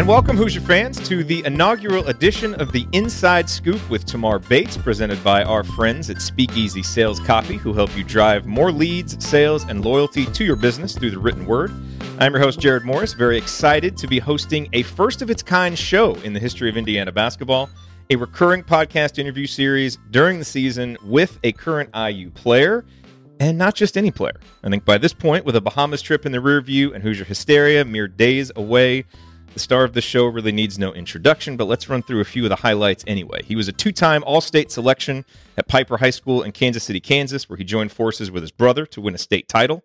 And welcome, Hoosier fans, to the inaugural edition of the Inside Scoop with Tamar Bates, presented by our friends at Speakeasy Sales Copy, who help you drive more leads, sales, and loyalty to your business through the written word. I'm your host, Jerod Morris, very excited to be hosting a first of its kind show in the history of Indiana basketball, a recurring podcast interview series during the season with a current IU player and not just any player. I think by this point, with a Bahamas trip in the rear view and Hoosier hysteria mere days away, the star of the show really needs no introduction, but let's run through a few of the highlights anyway. He was a two time All State selection at Piper High School in Kansas City, Kansas, where he joined forces with his brother to win a state title.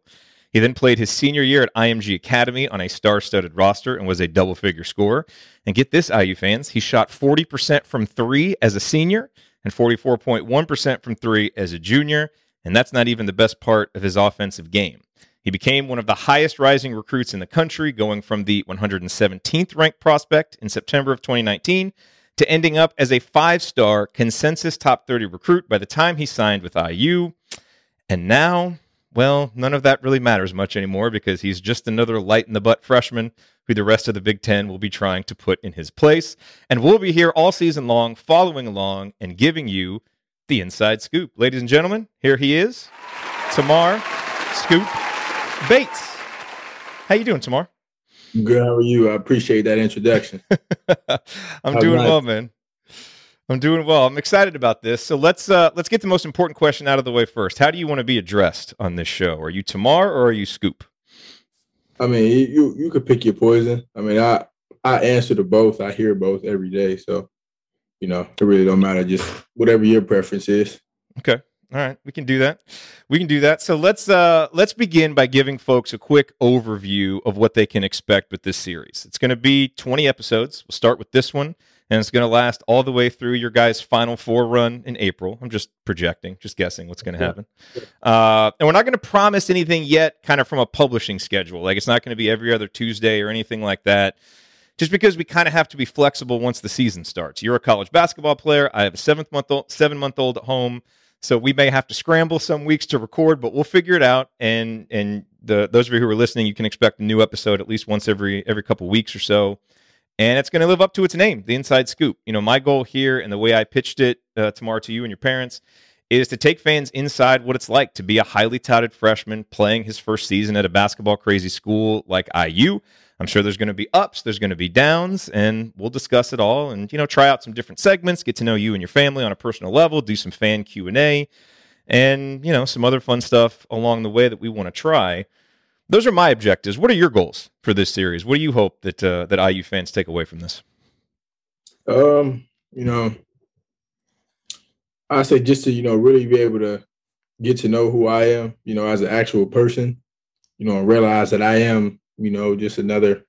He then played his senior year at IMG Academy on a star studded roster and was a double figure scorer. And get this, IU fans, he shot 40% from three as a senior and 44.1% from three as a junior. And that's not even the best part of his offensive game. He became one of the highest rising recruits in the country, going from the 117th ranked prospect in September of 2019 to ending up as a five star consensus top 30 recruit by the time he signed with IU. And now, well, none of that really matters much anymore because he's just another light in the butt freshman who the rest of the Big Ten will be trying to put in his place. And we'll be here all season long, following along and giving you the inside scoop. Ladies and gentlemen, here he is, Tamar Scoop Bates. How you doing, Tamar? Good. How are you? I appreciate that introduction. I'm How doing nice. well, man. I'm doing well. I'm excited about this. So let's uh, let's get the most important question out of the way first. How do you want to be addressed on this show? Are you Tamar or are you Scoop? I mean, you you could pick your poison. I mean, I I answer to both. I hear both every day. So, you know, it really don't matter. Just whatever your preference is. Okay. All right, we can do that. We can do that. So let's uh let's begin by giving folks a quick overview of what they can expect with this series. It's going to be 20 episodes. We'll start with this one and it's going to last all the way through your guys' final four run in April. I'm just projecting, just guessing what's going to happen. Uh, and we're not going to promise anything yet, kind of from a publishing schedule. Like it's not going to be every other Tuesday or anything like that. Just because we kind of have to be flexible once the season starts. You're a college basketball player. I have a seventh month old, seven month old at home. So we may have to scramble some weeks to record, but we'll figure it out. And and the those of you who are listening, you can expect a new episode at least once every every couple weeks or so. And it's going to live up to its name, the Inside Scoop. You know, my goal here and the way I pitched it uh, Tamar to you and your parents is to take fans inside what it's like to be a highly touted freshman playing his first season at a basketball crazy school like IU. I'm sure there's going to be ups, there's going to be downs, and we'll discuss it all and you know try out some different segments, get to know you and your family on a personal level, do some fan Q&A and you know some other fun stuff along the way that we want to try. Those are my objectives. What are your goals for this series? What do you hope that uh, that IU fans take away from this? Um, you know, I say just to you know really be able to get to know who I am, you know, as an actual person, you know, and realize that I am you know, just another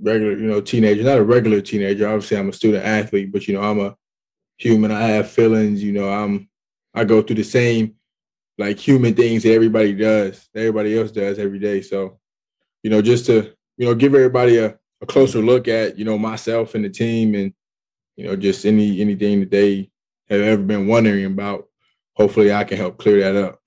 regular, you know, teenager, not a regular teenager. Obviously, I'm a student athlete, but you know, I'm a human. I have feelings. You know, I'm I go through the same like human things that everybody does, everybody else does every day. So, you know, just to you know give everybody a, a closer look at you know myself and the team, and you know just any anything that they have ever been wondering about. Hopefully, I can help clear that up.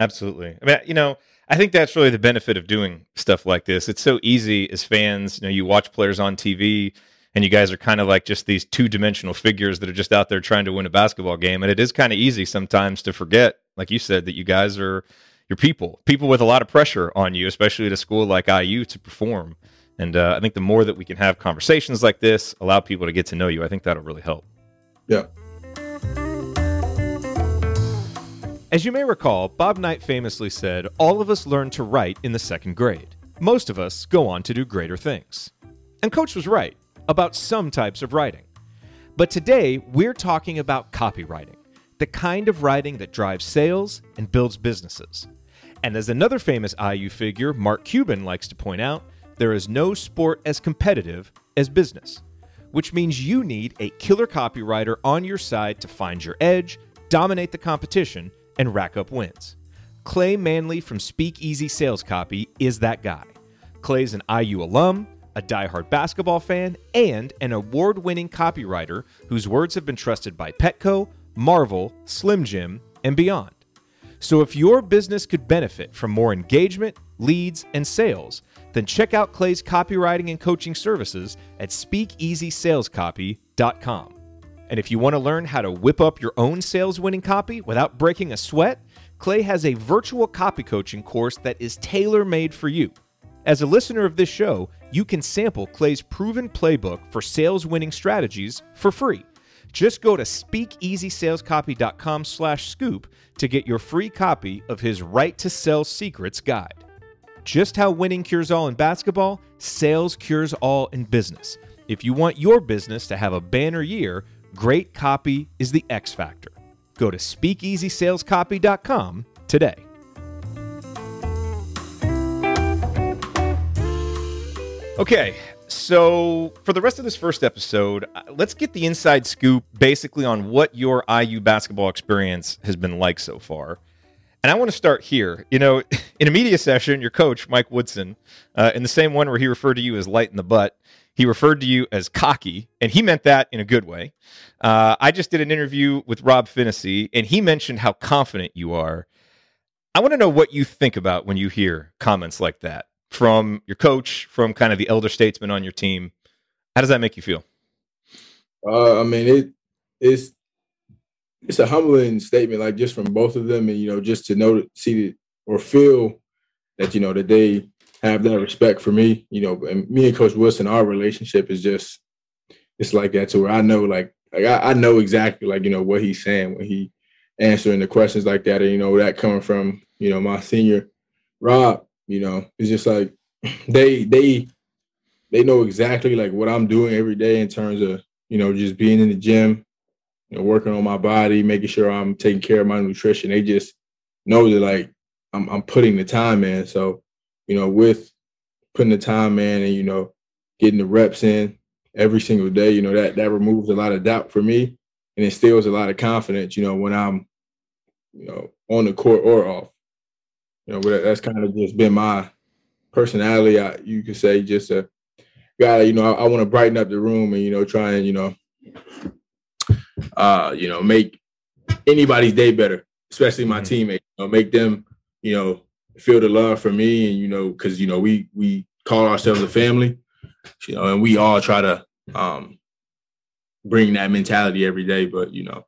Absolutely. I mean, you know I think that's really the benefit of doing stuff like this. It's so easy as fans. You know, you watch players on TV, and you guys are kind of like just these two dimensional figures that are just out there trying to win a basketball game. And it is kind of easy sometimes to forget, like you said, that you guys are your people, people with a lot of pressure on you, especially at a school like IU to perform. And uh, I think the more that we can have conversations like this, allow people to get to know you, I think that'll really help. Yeah. As you may recall, Bob Knight famously said, All of us learn to write in the second grade. Most of us go on to do greater things. And Coach was right about some types of writing. But today, we're talking about copywriting, the kind of writing that drives sales and builds businesses. And as another famous IU figure, Mark Cuban, likes to point out, there is no sport as competitive as business, which means you need a killer copywriter on your side to find your edge, dominate the competition, and rack up wins. Clay Manley from Speakeasy Sales Copy is that guy. Clay's an IU alum, a die-hard basketball fan, and an award winning copywriter whose words have been trusted by Petco, Marvel, Slim Jim, and beyond. So if your business could benefit from more engagement, leads, and sales, Then check out Clay's copywriting and coaching services at speakeasysalescopy.com. And if you want to learn how to whip up your own sales winning copy without breaking a sweat, Clay has a virtual copy coaching course that is tailor made for you. As a listener of this show, you can sample Clay's proven playbook for sales winning strategies for free. Just go to speakeasysalescopy.com slash scoop to get your free copy of his Right to Sell Secrets guide. Just how winning cures all in basketball, sales cures all in business. If you want your business to have a banner year, great copy is the X factor. Go to speakeasysalescopy.com today. Okay, so for the rest of this first episode, uh, let's get the inside scoop basically on what your IU basketball experience has been like so far. And I want to start here. You know, in a media session, your coach, Mike Woodson, uh, in the same one where he referred to you as light in the butt, he referred to you as cocky, and he meant that in a good way. Uh, I just did an interview with Rob Phinisee, and he mentioned how confident you are. I want to know what you think about when you hear comments like that from your coach, from kind of the elder statesman on your team. How does that make you feel? Uh, I mean, it it's it's a humbling statement, like just from both of them, and you know, just to know, see, or feel that you know that they have that respect for me. You know, and me and Coach Woodson, our relationship is just it's like that to where I know, like, like I, I know exactly, like you know, what he's saying when he answering the questions like that, and you know, that coming from you know my senior Rob you know, it's just like they they they know exactly like what I'm doing every day in terms of you know just being in the gym, you know, working on my body, making sure I'm taking care of my nutrition. They just know that like I'm I'm putting the time in. So you know, with putting the time in and you know getting the reps in every single day, you know that that removes a lot of doubt for me and instills a lot of confidence. You know when I'm you know on the court or off you know, that's kind of just been my personality. I, you could say just a guy. You know, I, I want to brighten up the room and you know try and you know, uh, you know, make anybody's day better, especially my mm-hmm. teammates. You know, make them you know feel the love for me, and you know, because you know we we call ourselves a family, you know, and we all try to um bring that mentality every day. But you know,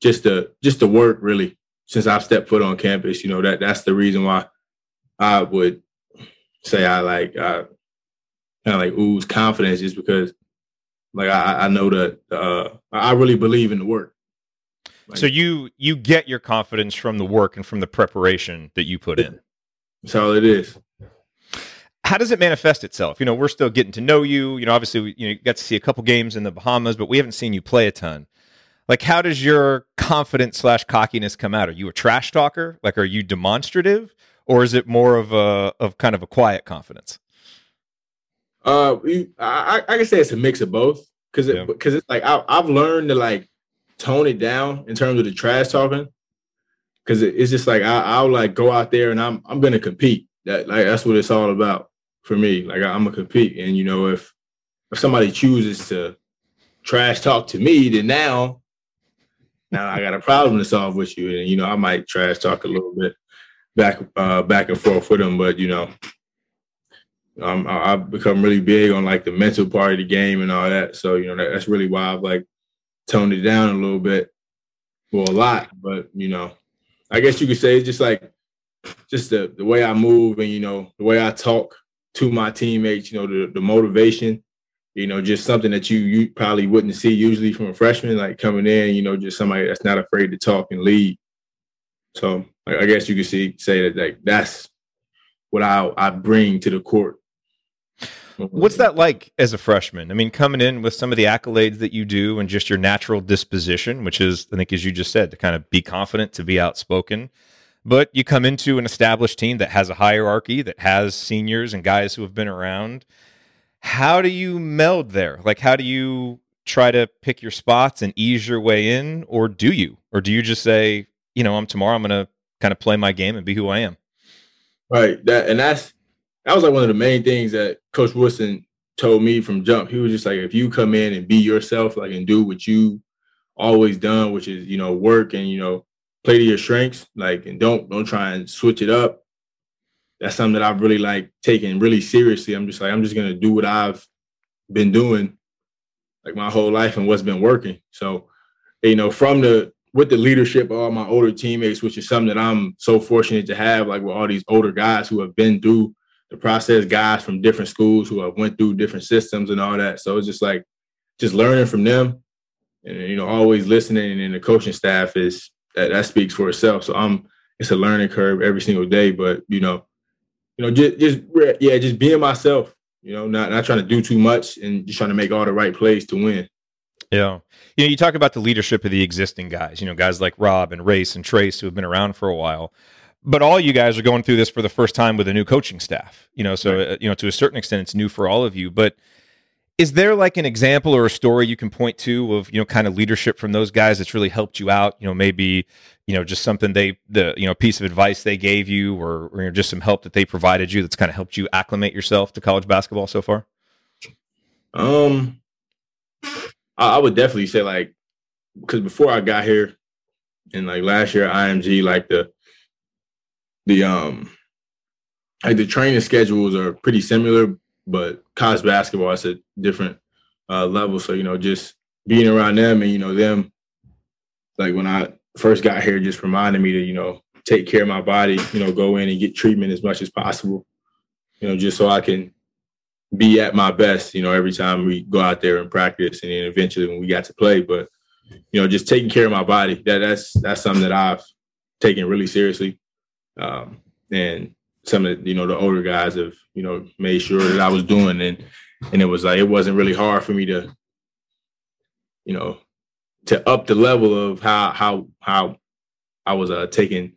just to just to work really since I've stepped foot on campus, you know, that that's the reason why I would say I like I kind of like ooze confidence just because like I, I know that uh, I really believe in the work. Like, so you you get your confidence from the work and from the preparation that you put in. That's all it is. How does it manifest itself? You know, we're still getting to know you. You know, obviously, we, you know, you got to see a couple games in the Bahamas, but we haven't seen you play a ton. Like how does your confidence slash cockiness come out? Are you a trash talker? Like are you demonstrative? Or is it more of a of kind of a quiet confidence? Uh i i can say it's a mix of both. Because it because it's like I, i've learned to like tone it down in terms of the trash talking because it, it's just like I, i'll like go out there and i'm i'm gonna compete. That like that's what it's all about for me. Like I, i'm gonna compete. And you know if if somebody chooses to trash talk to me then now now I got a problem to solve with you, and you know I might trash talk a little bit back uh, back and forth with them, but you know um, I, have become really big on like the mental part of the game and all that. So you know that, that's really why I've like toned it down a little bit, well a lot, but you know I guess you could say it's just like just the the way I move and you know the way I talk to my teammates, you know the the motivation you know, just something that you you probably wouldn't see usually from a freshman, like coming in, you know, just somebody that's not afraid to talk and lead. So I guess you could see say that like that's what I I bring to the court. What's that like as a freshman? I mean, coming in with some of the accolades that you do and just your natural disposition, which is, I think, as you just said, to kind of be confident, to be outspoken. But you come into an established team that has a hierarchy, that has seniors and guys who have been around. How do you meld there? Like, how do you try to pick your spots and ease your way in, or do you? Or do you just say, you know, I'm Tamar, I'm going to kind of play my game and be who I am? Right. That and that's that was like one of the main things that Coach Woodson told me from jump. He was just like, if you come in and be yourself, like and do what you always done, which is you know work and you know play to your strengths, like and don't don't try and switch it up. that's something that I've really like taken really seriously. I'm just like, I'm just gonna do what I've been doing like my whole life and what's been working. So, you know, from the with the leadership of all my older teammates, which is something that I'm so fortunate to have, like with all these older guys who have been through the process, guys from different schools who have went through different systems and all that. So it's just like just learning from them and you know, always listening and the coaching staff is that that speaks for itself. So I'm it's a learning curve every single day. But you know, you know, just just yeah, just being myself. You know, not not trying to do too much and just trying to make all the right plays to win. Yeah. You know, you talk about the leadership of the existing guys, you know, guys like Rob and Race and Trayce who have been around for a while. But all you guys are going through this for the first time with a new coaching staff, you know, so, right. uh, you know, to a certain extent, it's new for all of you. But is there like an example or a story you can point to of, you know, kind of leadership from those guys that's really helped you out? You know, maybe, you know, just something they, the, you know, piece of advice they gave you or, or you know, just some help that they provided you that's kind of helped you acclimate yourself to college basketball so far? Um, I, I would definitely say like because before I got here and like last year IMG, like the the um like the training schedules are pretty similar, but college basketball is a different uh, level. So you know, just being around them and you know them, like when I first got here, just reminded me to you know take care of my body, you know, go in and get treatment as much as possible, you know, just so I can be at my best, you know, every time we go out there and practice and then eventually when we got to play. But, you know, just taking care of my body, that that's that's something that I've taken really seriously. Um, and some of the, you know, the older guys have, you know, made sure that I was doing and and it was like it wasn't really hard for me to, you know, to up the level of how how how I was uh taking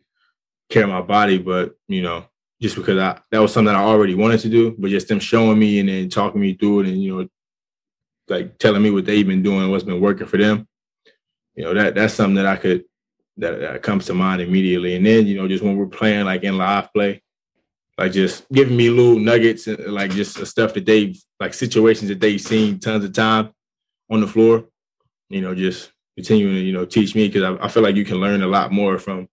care of my body, but you know, just because I that was something I already wanted to do, but just them showing me and then talking me through it and you know, like telling me what they've been doing, what's been working for them. You know, that that's something that I could that, that comes to mind immediately. And then, you know, just when we're playing like in live play, like just giving me little nuggets and like just stuff that they've like situations that they've seen tons of time on the floor, you know, just continuing to, you know, teach me because I, I feel like you can learn a lot more from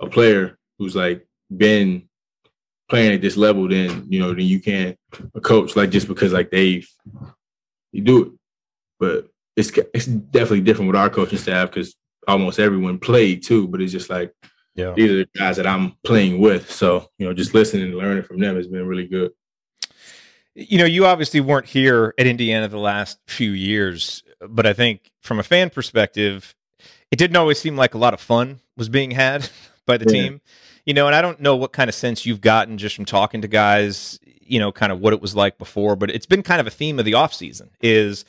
a player who's like been playing at this level than you know than you can a coach like just because like they've you do it but it's it's definitely different with our coaching staff because almost everyone played too but it's just like yeah. these are the guys that i'm playing with. So you know just listening and learning from them has been really good. You know you obviously weren't here at indiana the last few years but i think from a fan perspective it didn't always seem like a lot of fun was being had by the yeah. team. You know, and I don't know what kind of sense you've gotten just from talking to guys, you know, kind of what it was like before, but it's been kind of a theme of the off season is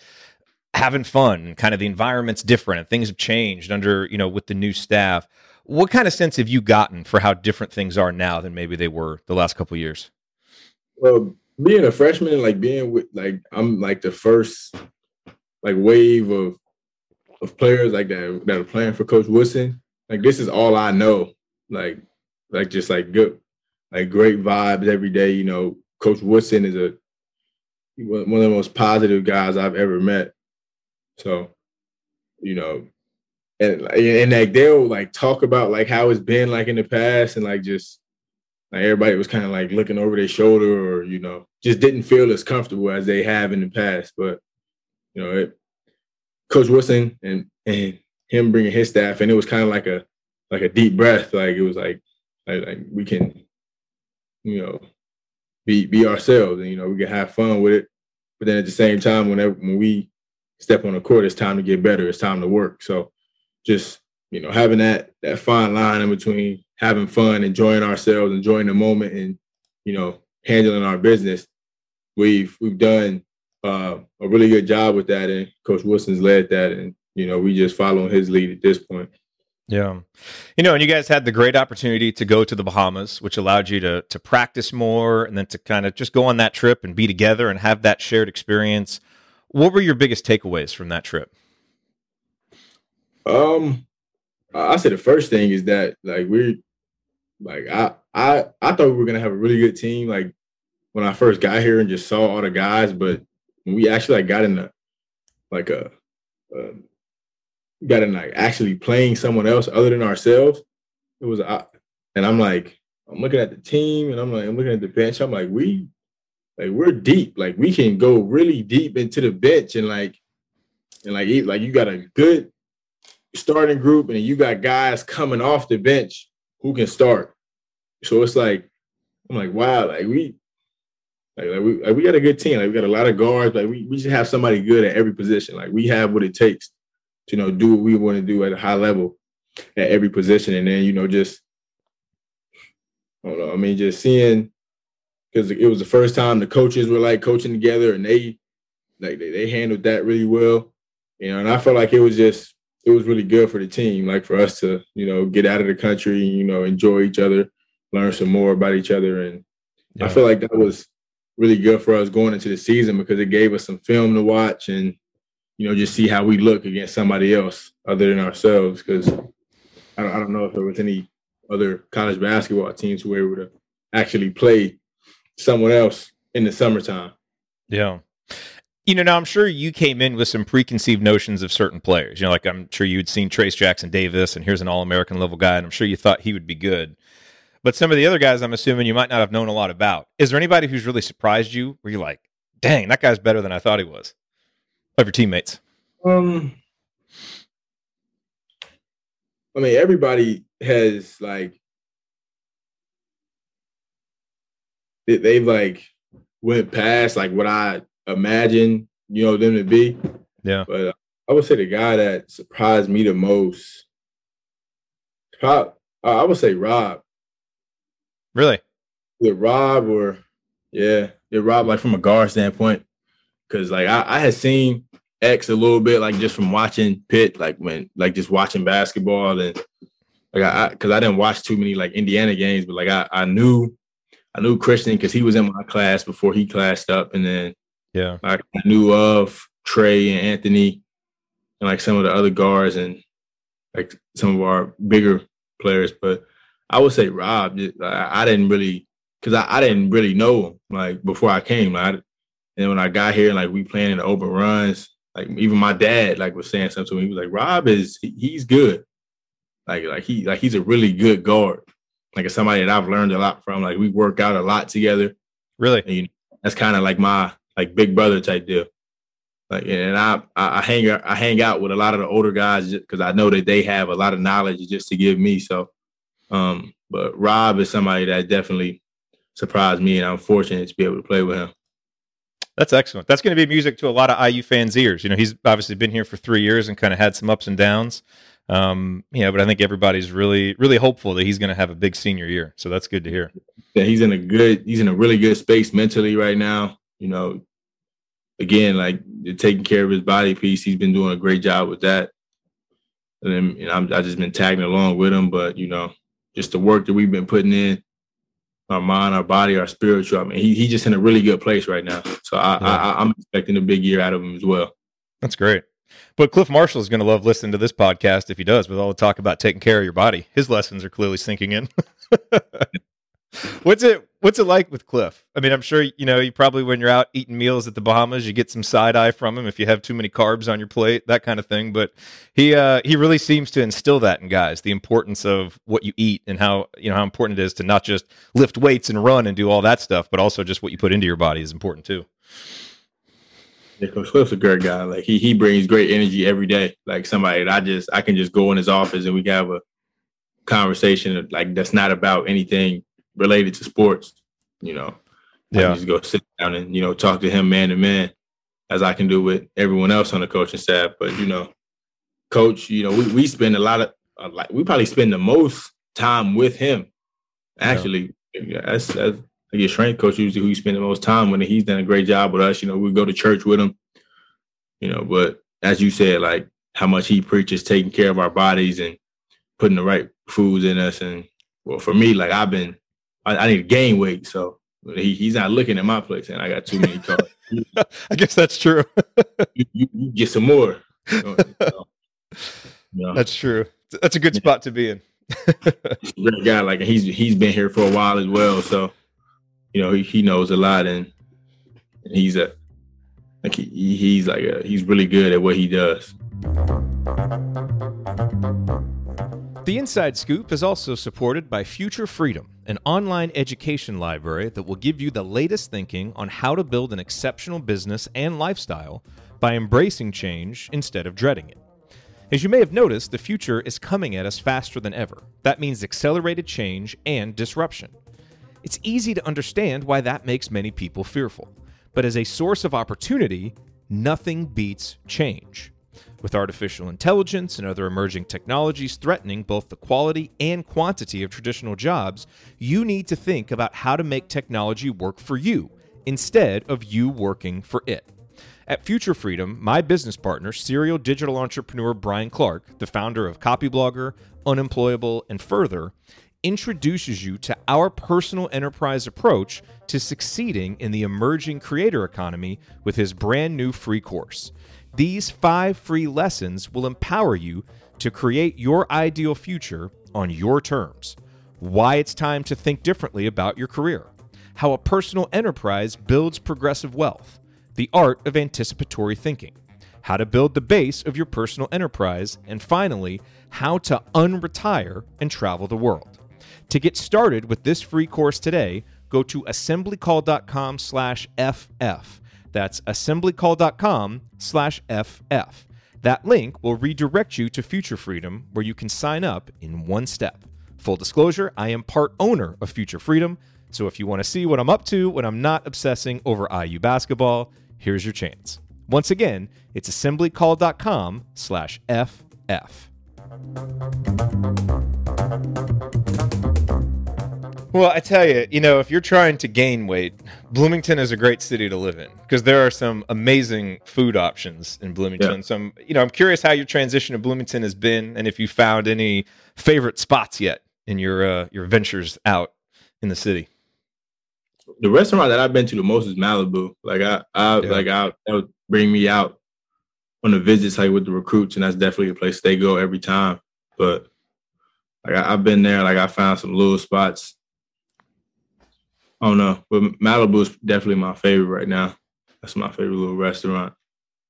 having fun, and kind of the environment's different and things have changed under, you know, with the new staff. What kind of sense have you gotten for how different things are now than maybe they were the last couple years? Well, being a freshman, like being with like I'm like the first like wave of of players like that that are playing for Coach Woodson. Like this is all I know. Like like just like good, like great vibes every day. You know, Coach Woodson is a one of the most positive guys I've ever met. So, you know, and and like they'll like talk about like how it's been like in the past and like just like everybody was kind of like looking over their shoulder or you know just didn't feel as comfortable as they have in the past. But you know, it, Coach Woodson and and him bringing his staff and it was kind of like a like a deep breath. Like it was like like, like we can, you know, be be ourselves and you know we can have fun with it. But then at the same time, whenever when we step on the court, it's time to get better. It's time to work. So just you know having that that fine line in between having fun, enjoying ourselves, enjoying the moment, and you know handling our business. We've we've done uh, a really good job with that, and Coach Woodson's led that, and you know we just following his lead at this point. Yeah. You know, and you guys had the great opportunity to go to the Bahamas, which allowed you to to practice more and then to kind of just go on that trip and be together and have that shared experience. What were your biggest takeaways from that trip? Um I say the first thing is that like we're like I I I thought we were gonna have a really good team like when I first got here and just saw all the guys, but when we actually like got in the like a, a got in like actually playing someone else other than ourselves, it was I, and I'm like, I'm looking at the team and I'm like, I'm looking at the bench. I'm like, we like we're deep. Like we can go really deep into the bench and like and like like you got a good starting group and you got guys coming off the bench who can start. So it's like I'm like, wow, like we like, like we like we got a good team. Like we got a lot of guards. Like we, we just have somebody good at every position. Like we have what it takes to you know do what we want to do at a high level at every position. And then, you know, just I don't know. I mean, just seeing because it was the first time the coaches were like coaching together and they like they, they handled that really well. You know, and I felt like it was just it was really good for the team, like for us to, you know, get out of the country, you know, enjoy each other, learn some more about each other. And yeah. I feel like that was really good for us going into the season because it gave us some film to watch and, you know, just see how we look against somebody else other than ourselves. Because I don't, I don't know if there was any other college basketball teams who were able to actually play someone else in the summertime. Yeah. You know, now I'm sure you came in with some preconceived notions of certain players. You know, like I'm sure you'd seen Trayce Jackson Davis, and here's an All American level guy, and I'm sure you thought he would be good. But some of the other guys, I'm assuming you might not have known a lot about. Is there anybody who's really surprised you, where you're like, "Dang, that guy's better than I thought he was"? Of your teammates. Um, I mean, everybody has like they've like went past like what I imagined, you know, them to be. Yeah. But uh, I would say the guy that surprised me the most, probably, uh, I would say Rob. Really? With Rob or yeah, yeah, Rob like from a guard standpoint, because like I, I had seen X a little bit like just from watching Pitt, like when like just watching basketball and like I because I, I, didn't watch too many like Indiana games, but like I I knew I knew Khristian because he was in my class before he classed up, and then yeah, I knew of Trey and Anthony and like some of the other guards and like some of our bigger players. But I would say Rob, I, I didn't really because I, I didn't really know him like before I came. Like, and when I got here, and like we playing in the open runs, like even my dad like was saying something to me. He was like, Rob is he's good. Like like he like he's a really good guard like somebody that I've learned a lot from. Like we work out a lot together. Really, and, you know, that's kind of like my like big brother type deal. Like, and I I hang I hang out with a lot of the older guys because I know that they have a lot of knowledge just to give me. So, um, but Rob is somebody that definitely surprised me, and I'm fortunate to be able to play with him. That's excellent. That's going to be music to a lot of IU fans' ears. You know, he's obviously been here for three years and kind of had some ups and downs. Um, yeah, but I think everybody's really, really hopeful that he's going to have a big senior year. So that's good to hear. Yeah, he's in a good, he's in a really good space mentally right now. You know, again, like taking care of his body piece, he's been doing a great job with that. And then you know, I'm, I just been tagging along with him, but you know, just the work that we've been putting in, our mind, our body, our spiritual. I mean, he he's just in a really good place right now. So I, yeah. I I'm expecting a big year out of him as well. That's great. But Clif Marshall is going to love listening to this podcast if he does, with all the talk about taking care of your body. His lessons are clearly sinking in. what's it What's it like with Clif? I mean, I'm sure you know. You probably when you're out eating meals at the Bahamas, you get some side eye from him if you have too many carbs on your plate, that kind of thing. But he uh, he really seems to instill that in guys, the importance of what you eat and how you know how important it is to not just lift weights and run and do all that stuff, but also just what you put into your body is important too. Coach Clif's a great guy. Like he he brings great energy every day. Like somebody that I just I can just go in his office and we can have a conversation like that's not about anything related to sports. You know, yeah. I just go sit down and you know talk to him man to man, as I can do with everyone else on the coaching staff. But you know, coach, you know we we spend a lot of uh, like we probably spend the most time with him. Actually, yeah. that's that's like your strength coach usually who you spend the most time with, and he's done a great job with us. You know, we go to church with him. You know, but as you said, like how much he preaches taking care of our bodies and putting the right foods in us. And well, for me, like I've been, I, I need to gain weight, so he, he's not looking at my place, and I got too many carbs. I guess that's true. you, you, you, get some more. That's true. That's a good spot to be in. great guy, like he's he's been here for a while as well, so you know, he, he knows a lot and he's a like he, he's like a, he's really good at what he does. The Inside Scoop is also supported by Future Freedom, an online education library that will give you the latest thinking on how to build an exceptional business and lifestyle by embracing change instead of dreading it. As you may have noticed, the future is coming at us faster than ever. That means accelerated change and disruption. It's easy to understand why that makes many people fearful. But as a source of opportunity, nothing beats change. With artificial intelligence and other emerging technologies threatening both the quality and quantity of traditional jobs, you need to think about how to make technology work for you instead of you working for it. At Future Freedom, my business partner, serial digital entrepreneur Brian Clark, the founder of Copyblogger, Unemployable, and Further, introduces you to our personal enterprise approach to succeeding in the emerging creator economy with his brand new free course. These five free lessons will empower you to create your ideal future on your terms. Why it's time to think differently about your career. How a personal enterprise builds progressive wealth. The art of anticipatory thinking. How to build the base of your personal enterprise. And finally, how to unretire and travel the world. To get started with this free course today, go to assemblycall.com slash FF. That's assemblycall.com slash FF. That link will redirect you to Future Freedom, where you can sign up in one step. Full disclosure, I am part owner of Future Freedom, so if you want to see what I'm up to when I'm not obsessing over IU basketball, here's your chance. Once again, it's assemblycall.com slash FF. Well, I tell you, you know, if you're trying to gain weight, Bloomington is a great city to live in because there are some amazing food options in Bloomington. Yeah. So, I'm, you know, I'm curious how your transition to Bloomington has been, and if you found any favorite spots yet in your uh, your ventures out in the city. The restaurant that I've been to the most is Malibu. Like I, I yeah. like I, that would bring me out on the visits like with the recruits, and that's definitely a place they go every time. But like I, I've been there, like I found some little spots Oh no, but Malibu is definitely my favorite right now. That's my favorite little restaurant.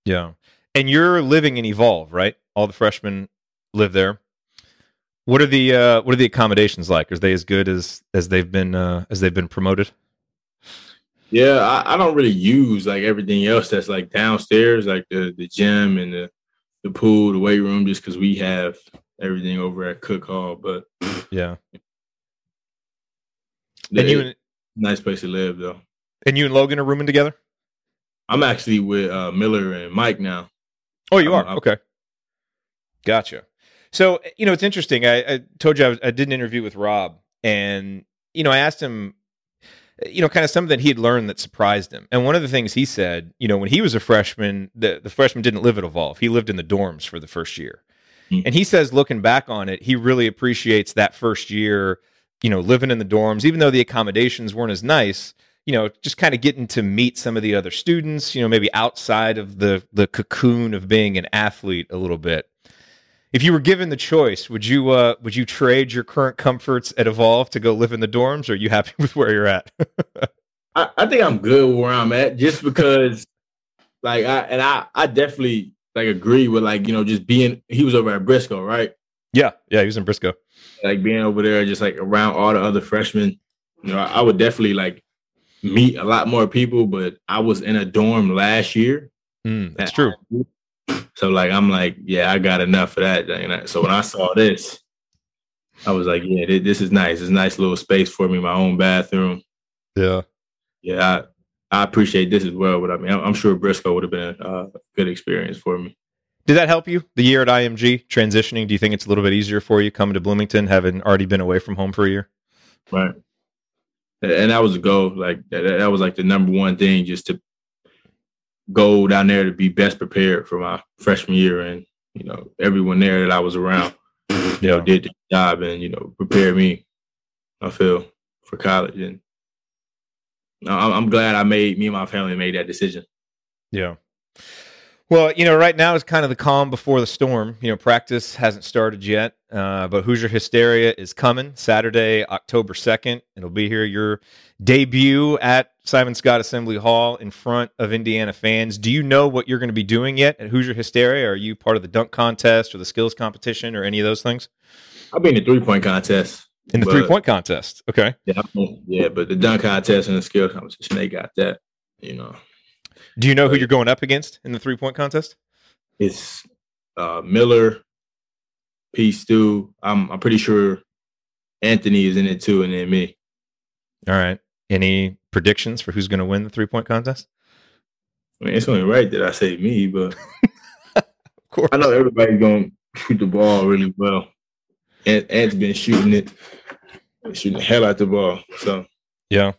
Yeah, and you're living in Evolve, right? All the freshmen live there. What are the uh, what are the accommodations like? Are they as good as as they've been uh, as they've been promoted? Yeah, I, I, don't really use like everything else that's like downstairs, like the the gym and the the pool, the weight room, just because we have everything over at Cook Hall. But yeah, and you Nice place to live, though. And you and Logan are rooming together? I'm actually with uh, Miller and Mike now. Oh, you I'm, are? I'm, okay. Gotcha. So, you know, it's interesting. I, I told you I, was, I did an interview with Rob, and, you know, I asked him, you know, kind of something that he had learned that surprised him. And one of the things he said, you know, when he was a freshman, the, the freshman didn't live at Evolve. He lived in the dorms for the first year. Mm-hmm. And he says, looking back on it, he really appreciates that first year – you know, living in the dorms, even though the accommodations weren't as nice, you know, just kind of getting to meet some of the other students, you know, maybe outside of the the cocoon of being an athlete a little bit. If you were given the choice, would you uh, would you trade your current comforts at Evolve to go live in the dorms, or are you happy with where you're at? I, I think I'm good where I'm at, just because, like, I and I I definitely like agree with like you know just being. He was over at Briscoe, right? Yeah, yeah, he was in Briscoe. Like being over there, just like around all the other freshmen, you know, I, would definitely like meet a lot more people. But I was in a dorm last year. Mm, that's true. So like, I'm like, yeah, I got enough of that. So when I saw this, I was like, yeah, this is nice. It's a nice little space for me, my own bathroom. Yeah, yeah, I, I appreciate this as well. But I mean, I'm, sure Briscoe would have been a, a good experience for me. Did that help you the year at IMG transitioning? Do you think it's a little bit easier for you coming to Bloomington, having already been away from home for a year? Right. And that was a goal. Like that, was like the number one thing, just to go down there to be best prepared for my freshman year, and you know everyone there that I was around, you know, did the job and you know prepared me. I feel for college, and I'm glad I made me and my family made that decision. Yeah. Well, you know, right now is kind of the calm before the storm. You know, practice hasn't started yet, uh, but Hoosier Hysteria is coming Saturday, October 2nd. It'll be here, your debut at Simon Skjodt Assembly Hall in front of Indiana fans. Do you know what you're going to be doing yet at Hoosier Hysteria? Are you part of the dunk contest or the skills competition or any of those things? I'll be in the three point contest. In the three point contest. Okay. Yeah, yeah, but the dunk contest and the skill competition, they got that. You know. Do you know who you're going up against in the three point contest? It's uh, Miller, P. Stu. I'm I'm pretty sure Anthony is in it too, and then me. All right. Any predictions for who's going to win the three point contest? I mean, it's only right that I say me, but of course I know everybody's going to shoot the ball really well. Ant, Ant's been shooting it, shooting the hell out the ball. So yeah.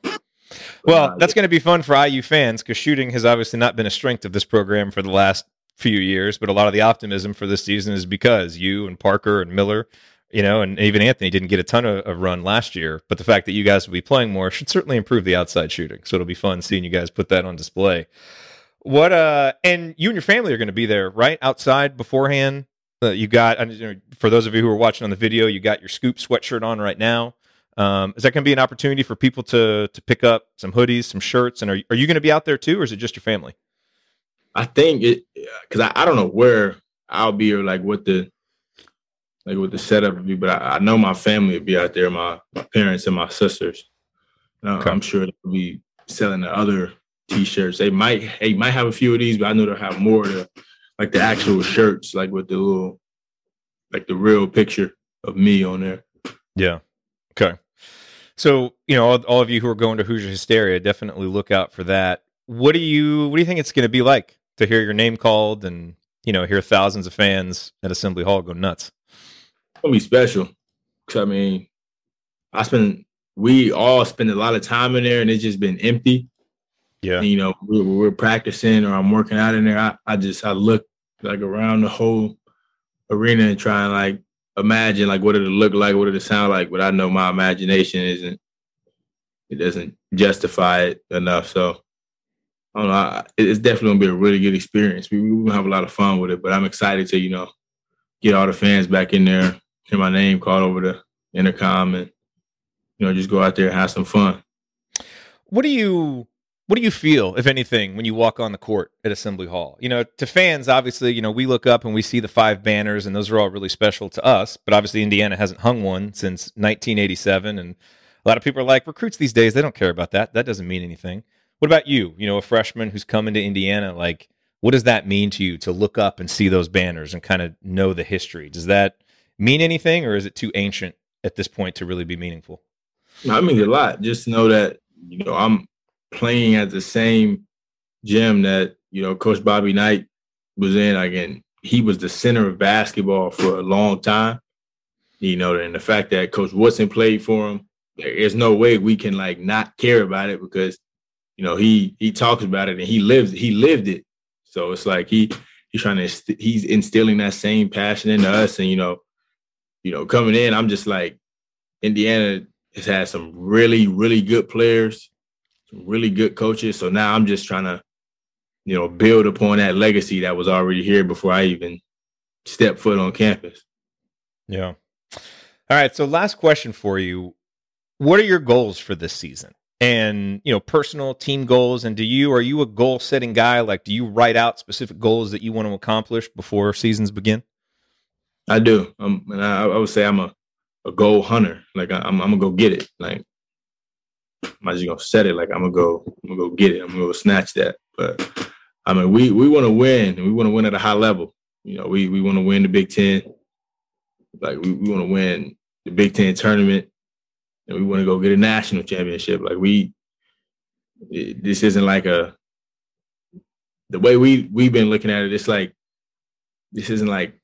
Well, that's going to be fun for IU fans because shooting has obviously not been a strength of this program for the last few years, but a lot of the optimism for this season is because you and Parker and Miller, you know, and even Anthony didn't get a ton of, of run last year. But the fact that you guys will be playing more should certainly improve the outside shooting. So it'll be fun seeing you guys put that on display. What uh, and you and your family are going to be there, right? Outside beforehand. Uh, you got for those of you who are watching on the video, you got your scoop sweatshirt on right now. Um, is that going to be an opportunity for people to to pick up some hoodies, some shirts, and are are you going to be out there too, or is it just your family? I think it because I, I don't know where I'll be or like what the like what the setup would be, but I, I know my family will be out there, my, my parents and my sisters. Uh, okay. I'm sure they'll be selling the other t-shirts. They might they might have a few of these, but I know they'll have more of the like the actual shirts, like with the little like the real picture of me on there. Yeah. Okay. So, you know, all, all of you who are going to Hoosier Hysteria, definitely look out for that. What do you what do you think it's going to be like to hear your name called and, you know, hear thousands of fans at Assembly Hall go nuts? It's going to be special. I mean, I spend we all spend a lot of time in there and it's just been empty. Yeah. And, you know, we, we're practicing or I'm working out in there. I, I just I look like around the whole arena and try and like imagine like what did it'll look like, what did it'll sound like, but I know my imagination isn't it doesn't justify it enough. So I don't know. It's definitely gonna be a really good experience. We we gonna have a lot of fun with it, but I'm excited to you know get all the fans back in there, hear my name called over the intercom, and you know just go out there and have some fun. What do you what do you feel, if anything, when you walk on the court at Assembly Hall? You know, to fans, obviously, you know, we look up and we see the five banners, and those are all really special to us. But obviously, Indiana hasn't hung one since 1987, and a lot of people are like, recruits these days, they don't care about that. That doesn't mean anything. What about you? You know, a freshman who's coming to Indiana, like, what does that mean to you to look up and see those banners and kind of know the history? Does that mean anything, or is it too ancient at this point to really be meaningful? I mean a lot. Just know that you know I'm playing at the same gym that you know Coach Bobby Knight was in. Again, he was the center of basketball for a long time. You know, and the fact that Coach Woodson played for him, there's no way we can like not care about it because you know he he talks about it and he lives he lived it. So it's like he he's trying to he's instilling that same passion into us, and you know, you know, coming in, I'm just like Indiana has had some really really good players really good coaches. So now I'm just trying to, you know, build upon that legacy that was already here before I even stepped foot on campus. Yeah. All right. So last question for you. What are your goals for this season? And, you know, personal team goals. And do you, are you a goal setting guy? Like, do you write out specific goals that you want to accomplish before seasons begin? I do. Um, and I, I would say I'm a, a goal hunter. Like I'm, I'm gonna go get it. Like I'm just gonna set it like I'm gonna go, I'm gonna go get it. I'm gonna go snatch that. But I mean, we we want to win, and we want to win at a high level. You know, we we want to win the Big Ten. Like we, we want to win the Big Ten tournament, and we want to go get a national championship. Like we, it, this isn't like a the way we we've been looking at it. It's like this isn't like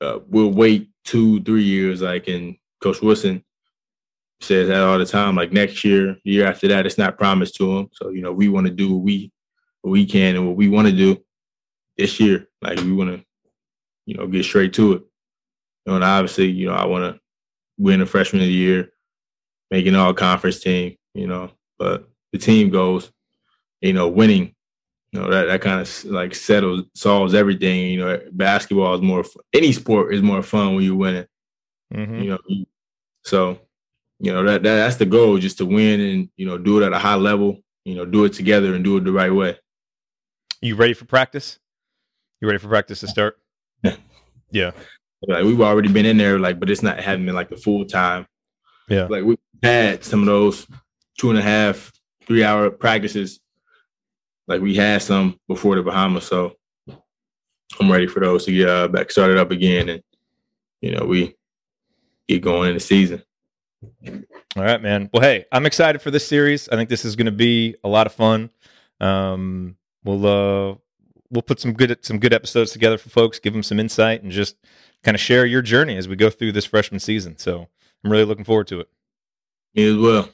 uh, we'll wait two three years like in Coach Woodson says that all the time. Like next year, the year after that, it's not promised to him. So you know, we want to do what we what we can and what we want to do this year. Like we want to, you know, get straight to it. You know, and obviously, you know, I want to win the freshman of the year, make making all conference team. You know, but the team goes, you know, winning. You know that that kind of like settles solves everything. You know, basketball is more any sport is more fun when you're winning. Mm-hmm. You know, so you know that, that that's the goal just to win and you know do it at a high level you know do it together and do it the right way you ready for practice you ready for practice to start yeah yeah Like we've already been in there, like, but it's not having been like the full time. Yeah. Like we had some of those two and a half, three hour practices. Like we had some before the Bahamas, so I'm ready for those to get uh, back started up again, and you know we get going in the season. All right, man. Well, hey, I'm excited for this series. I think this is going to be a lot of fun. Um, we'll uh, we'll put some good some good episodes together for folks, give them some insight, and just kind of share your journey as we go through this freshman season. So I'm really looking forward to it. Me as well.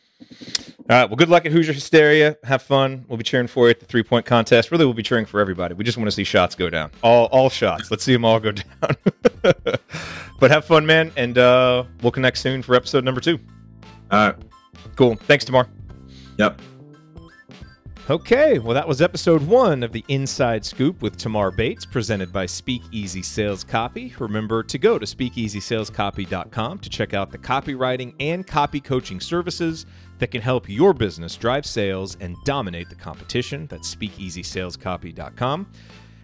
All right. Well, good luck at Hoosier Hysteria. Have fun. We'll be cheering for you at the three point contest. Really, we'll be cheering for everybody. We just want to see shots go down. All all shots. Let's see them all go down. but have fun, man, and uh, we'll connect soon for episode number two. All right. Cool. Thanks, Tamar. Yep. Okay, well, that was episode one of the Inside Scoop with Tamar Bates, presented by Speakeasy Sales Copy. Remember to go to speakeasysalescopy.com to check out the copywriting and copy coaching services that can help your business drive sales and dominate the competition. That's speakeasysalescopy.com.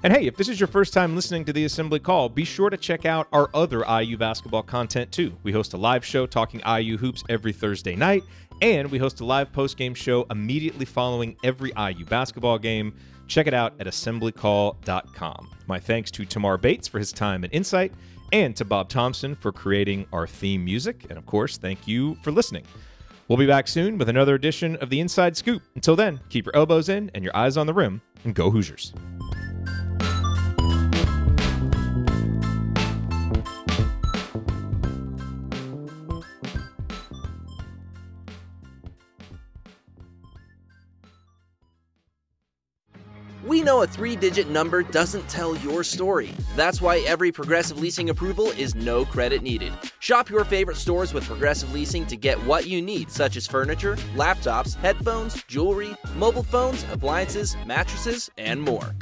And hey, if this is your first time listening to the Assembly Call, be sure to check out our other IU basketball content too. We host a live show talking IU hoops every Thursday night, and we host a live post-game show immediately following every IU basketball game. Check it out at assemblycall.com. My thanks to Tamar Bates for his time and insight, and to Bob Thompson for creating our theme music. And of course, thank you for listening. We'll be back soon with another edition of the Inside Scoop. Until then, keep your elbows in and your eyes on the rim, and go Hoosiers. A three digit number doesn't tell your story. That's why every Progressive Leasing approval is no credit needed. Shop your favorite stores with Progressive Leasing to get what you need, such as furniture, laptops, headphones, jewelry, mobile phones, appliances, mattresses, and more.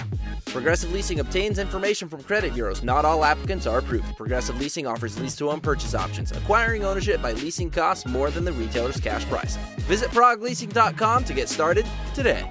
Progressive Leasing obtains information from credit bureaus. Not all applicants are approved. Progressive Leasing offers lease to own purchase options. Acquiring ownership by leasing costs more than the retailer's cash price. Visit ProgLeasing.com to get started today.